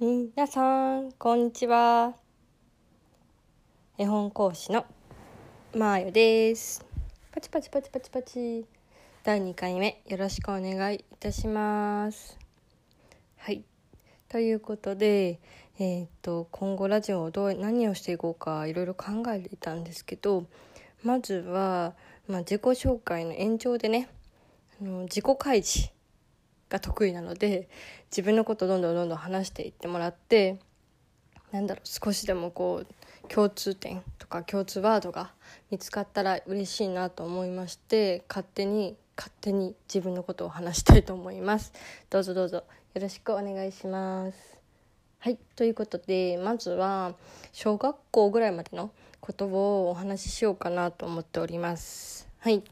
皆さん、こんにちは。絵本講師のまーよです。パチパチパチパチパチ。第2回目、よろしくお願いいたします。はい。ということで、えっ、と、今後ラジオをどう、何をしていこうか、いろいろ考えていたんですけど、まずは、まあ、自己紹介の延長でね、あの自己開示が得意なので自分のことをどんどんどんどん話していってもらってなんだろう少しでもこう共通点とか共通ワードが見つかったら嬉しいなと思いまして勝手に勝手に自分のことを話したいと思います。どうぞどうぞよろしくお願いします。はいということでまずは小学校ぐらいまでのことをお話ししようかなと思っております。はい。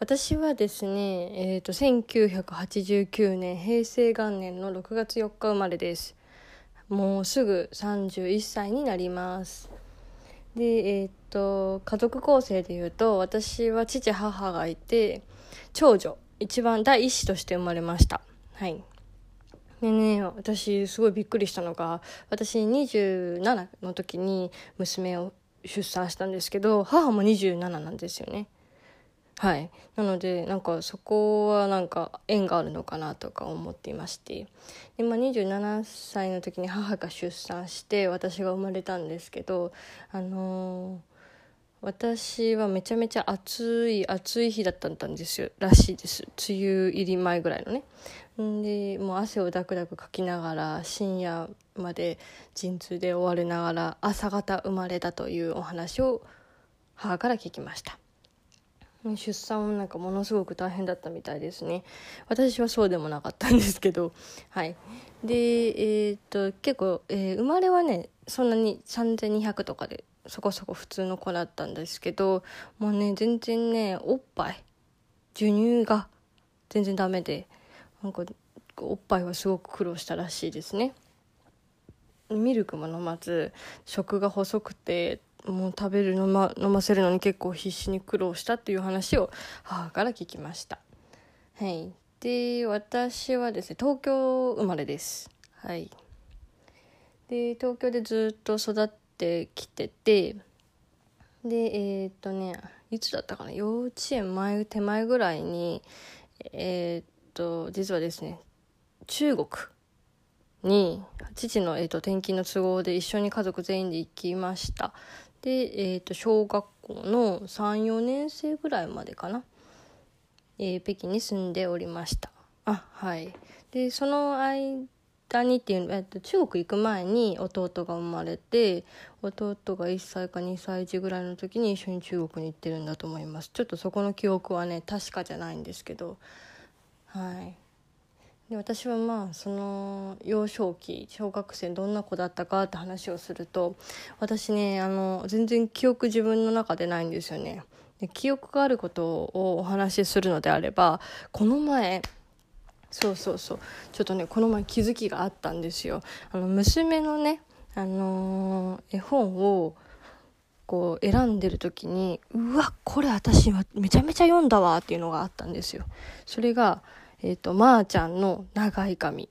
私はですね、えーと、1989年平成元年の6月4日生まれです。もうすぐ31歳になります。でえっ、ー、と家族構成でいうと私は父母がいて長女一番第一子として生まれました。はい。でね私すごいびっくりしたのが私27の時に娘を出産したんですけど母も27なんですよね。はい。なのでなんかそこはなんか縁があるのかなとか思っていまして。で、まあ、27歳の時に母が出産して私が生まれたんですけどあのー、私はめちゃめちゃ暑い暑い日だったんですよ。らしいです。梅雨入り前ぐらいのね。でもう汗をダクダクかきながら深夜まで陣痛で追われながら朝方生まれたというお話を母から聞きました。出産もなんかものすごく大変だったみたいですね。私はそうでもなかったんですけど。はい。でえー、っと結構、えー、生まれはねそんなに3200とかでそこそこ普通の子だったんですけどもうね全然ねおっぱい授乳が全然ダメでなんかおっぱいはすごく苦労したらしいですね。ミルクも飲まず食が細くてもう食べる飲ま飲ませるのに結構必死に苦労したっていう話を母から聞きました。はい。で私はですね東京生まれです。はい。で東京でずっと育ってきててでえー、っとねいつだったかな？幼稚園前手前ぐらいにえー、っと実はですね中国に父の、えーと、転勤の都合で一緒に家族全員で行きました。で、えーと、小学校の34年生ぐらいまでかな、えー、北京に住んでおりました。あはい。でその間にっていう、えーと、中国行く前に弟が生まれて弟が1歳か2歳児ぐらいの時に一緒に中国に行ってるんだと思います。ちょっとそこの記憶はね確かじゃないんですけど。はい。で私はまあその幼少期小学生どんな子だったかって話をすると私ねあの全然記憶自分の中でないんですよね。で記憶があることをお話しするのであればこの前そうそうそうちょっとねこの前気づきがあったんですよ。あの娘のねあのー、絵本をこう選んでる時にうわこれ私はめちゃめちゃ読んだわっていうのがあったんですよ。それがえっ、ー、と、まー、ちゃんの長い髪。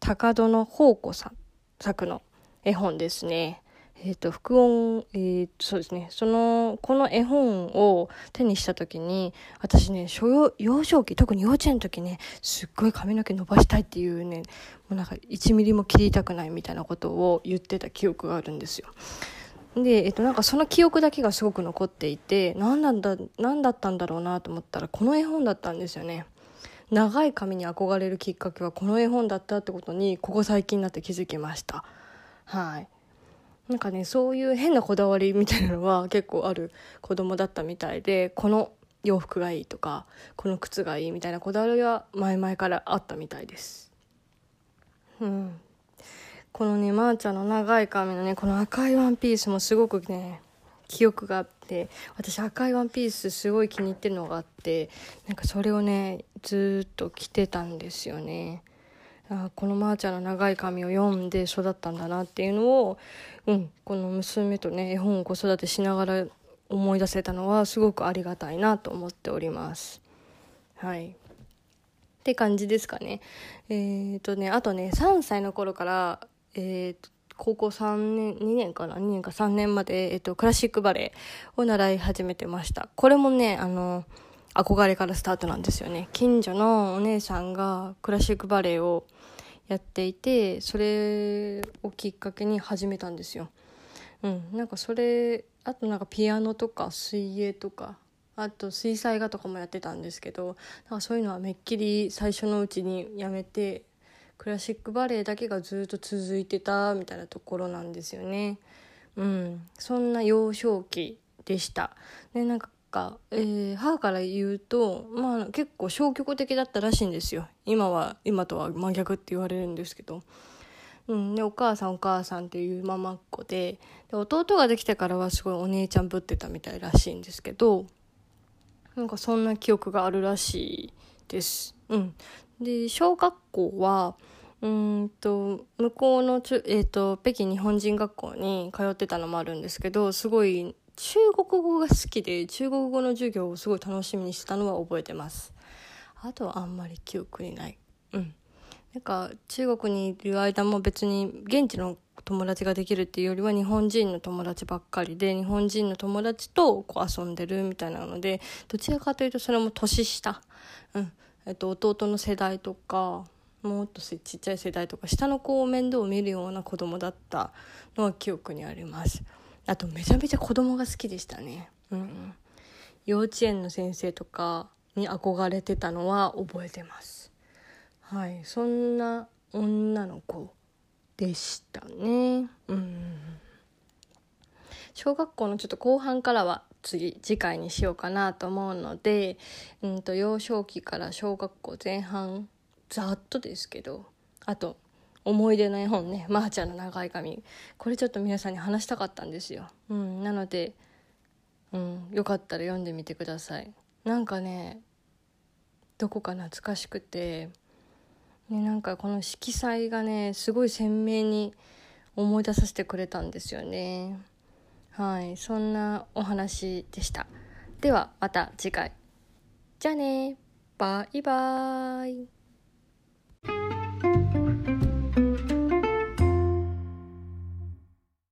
高戸の宝子さん作の絵本ですね。えっ、ー、と、副音、えっー、そうですね。その、この絵本を手にした時に、私ね、小幼少期、特に幼稚園の時ね、すっごい髪の毛伸ばしたいっていうね、もうなんか1ミリも切りたくないみたいなことを言ってた記憶があるんですよ。で、えっと、なんかその記憶だけがすごく残っていて、何なんだ、何だったんだろうなと思ったら、この絵本だったんですよね。長い髪に憧れるきっかけはこの絵本だったってことにここ最近になって気づきました。はい。なんかねそういう変なこだわりみたいなのは結構ある子供だったみたいでこの洋服がいいとかこの靴がいいみたいなこだわりは前々からあったみたいです。うん。このねまー、あ、ちゃんの長い髪のねこの赤いワンピースもすごくね記憶があって私赤いワンピースすごい気に入ってるのがあってなんかそれをねずっと着てたんですよね。あこのまーちゃんの長い髪を読んで育ったんだなっていうのを、うん、この娘とね絵本を子育てしながら思い出せたのはすごくありがたいなと思っております。はい。って感じですかね。えっ、とねあとね3歳の頃からえーと、高校3年2年かな？2年か？3年まで、えーと、クラシックバレエを習い始めてました。これもねあの憧れからスタートなんですよね。近所のお姉さんがクラシックバレエをやっていてそれをきっかけに始めたんですよ。うん。なんかそれあとなんかピアノとか水泳とかあと水彩画とかもやってたんですけどなんかそういうのはめっきり最初のうちにやめてクラシックバレエだけがずっと続いてたみたいなところなんですよね。うん、そんな幼少期でした。でなんかえー、母から言うと、まあ、結構消極的だったらしいんですよ今は今とは真逆って言われるんですけど、うん、でお母さんお母さんっていうママっ子でで弟ができてからはすごいお姉ちゃんぶってたみたいらしいんですけどなんかそんな記憶があるらしいです。うん、で小学校はうんと向こうの、えーと、北京日本人学校に通ってたのもあるんですけどすごい中国語が好きで中国語の授業をすごい楽しみにしたのは覚えてます。あとはあんまり記憶にない。うん。なんか中国にいる間も別に現地の友達ができるっていうよりは日本人の友達ばっかりで日本人の友達とこう遊んでるみたいなのでどちらかというとそれも年下、うん。えっと、弟の世代とかもっとちっちゃい世代とか下の子を面倒を見るような子供だったのは記憶にあります。あとめちゃめちゃ子供が好きでしたね。うん幼稚園の先生とかに憧れてたのは覚えてます。はい。そんな女の子でしたね。うん。小学校のちょっと後半からは次次回にしようかなと思うので、うんと、幼少期から小学校前半ざっとですけどあと思い出の絵本ね「まー、あ、ちゃんの長い髪」これちょっと皆さんに話したかったんですよ。うん、なので、うん、よかったら読んでみてください。なんかねどこか懐かしくて、ね、なんかこの色彩がねすごい鮮明に思い出させてくれたんですよね。はいそんなお話でした。ではまた次回。じゃあねバイバーイ。